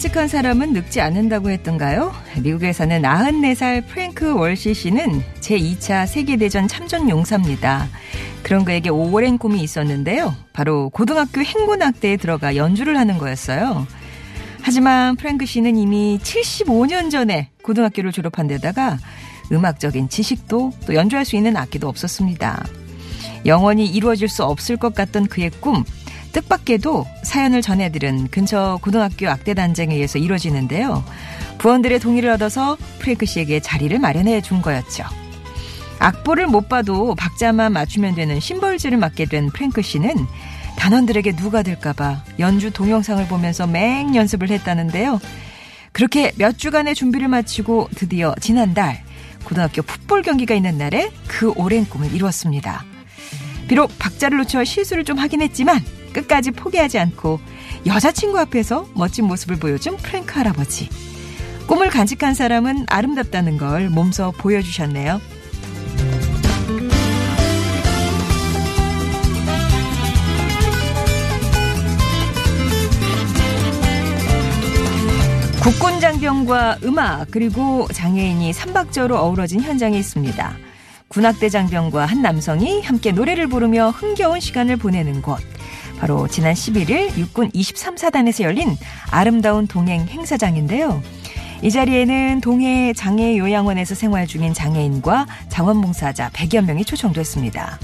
간직한 사람은 늙지 않는다고 했던가요? 미국에서는 94살 프랭크 월시 씨는 제2차 세계대전 참전 용사입니다. 그런 그에게 오랜 꿈이 있었는데요. 바로 고등학교 행군악대에 들어가 연주를 하는 거였어요. 하지만 프랭크 씨는 이미 75년 전에 고등학교를 졸업한 데다가 음악적인 지식도 또 연주할 수 있는 악기도 없었습니다. 영원히 이루어질 수 없을 것 같던 그의 꿈, 뜻밖에도 사연을 전해들은 근처 고등학교 악대 단장에 의해서 이루어지는데요. 부원들의 동의를 얻어서 프랭크 씨에게 자리를 마련해 준 거였죠. 악보를 못 봐도 박자만 맞추면 되는 심벌즈를 맡게 된 프랭크 씨는 단원들에게 누가 될까봐 연주 동영상을 보면서 맹 연습을 했다는데요. 그렇게 몇 주간의 준비를 마치고 드디어 지난달 고등학교 풋볼 경기가 있는 날에 그 오랜 꿈을 이루었습니다. 비록 박자를 놓쳐 실수를 좀 하긴 했지만 끝까지 포기하지 않고 여자친구 앞에서 멋진 모습을 보여준 프랭크 할아버지. 꿈을 간직한 사람은 아름답다는 걸 몸소 보여주셨네요. 국군 장병과 음악 그리고 장애인이 삼박자로 어우러진 현장에 있습니다. 군악대 장병과 한 남성이 함께 노래를 부르며 흥겨운 시간을 보내는 곳. 바로 지난 11일 육군 23사단에서 열린 아름다운 동행 행사장인데요. 이 자리에는 동해 장애 요양원에서 생활 중인 장애인과 자원봉사자 100여 명이 초청됐습니다.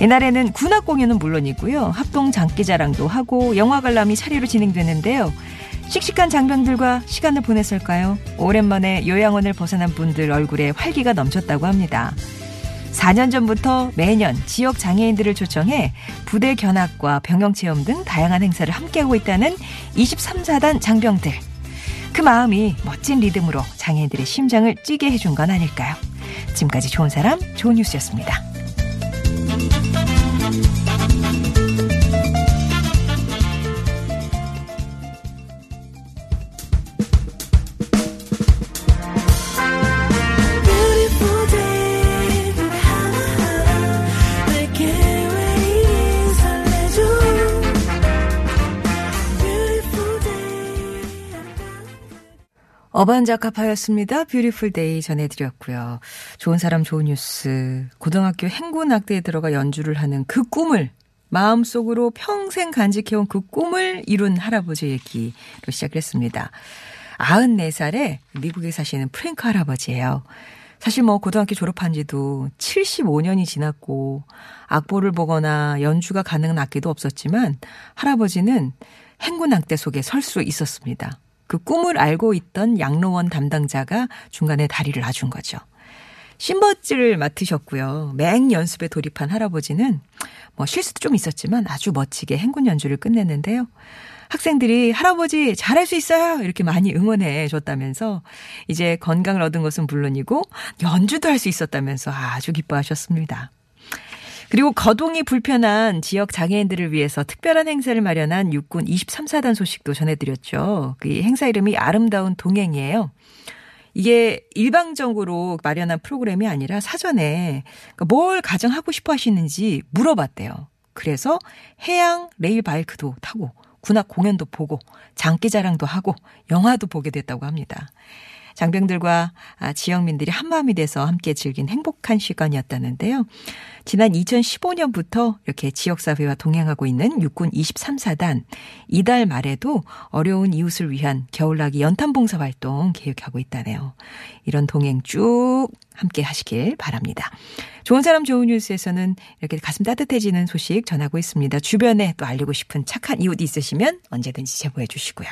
이날에는 군악 공연은 물론이고요. 합동 장기자랑도 하고 영화 관람이 차례로 진행되는데요. 씩씩한 장병들과 시간을 보냈을까요? 오랜만에 요양원을 벗어난 분들 얼굴에 활기가 넘쳤다고 합니다. 4년 전부터 매년 지역 장애인들을 초청해 부대 견학과 병영 체험 등 다양한 행사를 함께하고 있다는 23사단 장병들. 그 마음이 멋진 리듬으로 장애인들의 심장을 뛰게 해준 건 아닐까요? 지금까지 좋은 사람, 좋은 뉴스였습니다. 어반자카파였습니다. Beautiful Day 전해드렸고요. 좋은 사람 좋은 뉴스. 고등학교 행군악대에 들어가 연주를 하는 그 꿈을 마음속으로 평생 간직해온 그 꿈을 이룬 할아버지 얘기로 시작했습니다. 94살에 미국에 사시는 프랭크 할아버지예요. 사실 뭐 고등학교 졸업한 지도 75년이 지났고 악보를 보거나 연주가 가능한 악기도 없었지만 할아버지는 행군 악대 속에 설 수 있었습니다. 그 꿈을 알고 있던 양로원 담당자가 중간에 다리를 놔준 거죠. 심버즈를 맡으셨고요. 맹 연습에 돌입한 할아버지는 뭐 실수도 좀 있었지만 아주 멋지게 행군 연주를 끝냈는데요. 학생들이 할아버지 잘할 수 있어요! 이렇게 많이 응원해 줬다면서 이제 건강을 얻은 것은 물론이고 연주도 할 수 있었다면서 아주 기뻐하셨습니다. 그리고 거동이 불편한 지역 장애인들을 위해서 특별한 행사를 마련한 육군 23사단 소식도 전해드렸죠. 그 행사 이름이 아름다운 동행이에요. 이게 일방적으로 마련한 프로그램이 아니라 사전에 그러니까 뭘 가정하고 싶어 하시는지 물어봤대요. 그래서 해양 레일 바이크도 타고 군악 공연도 보고 장기 자랑도 하고 영화도 보게 됐다고 합니다. 장병들과 아, 지역민들이 한마음이 돼서 함께 즐긴 행복한 시간이었다는데요. 지난 2015년부터 이렇게 지역사회와 동행하고 있는 육군 23사단 이달 말에도 어려운 이웃을 위한 겨울나기 연탄봉사 활동 계획하고 있다네요. 이런 동행 쭉 함께 하시길 바랍니다. 좋은 사람 좋은 뉴스에서는 이렇게 가슴 따뜻해지는 소식 전하고 있습니다. 주변에 또 알리고 싶은 착한 이웃 있으시면 언제든지 제보해 주시고요.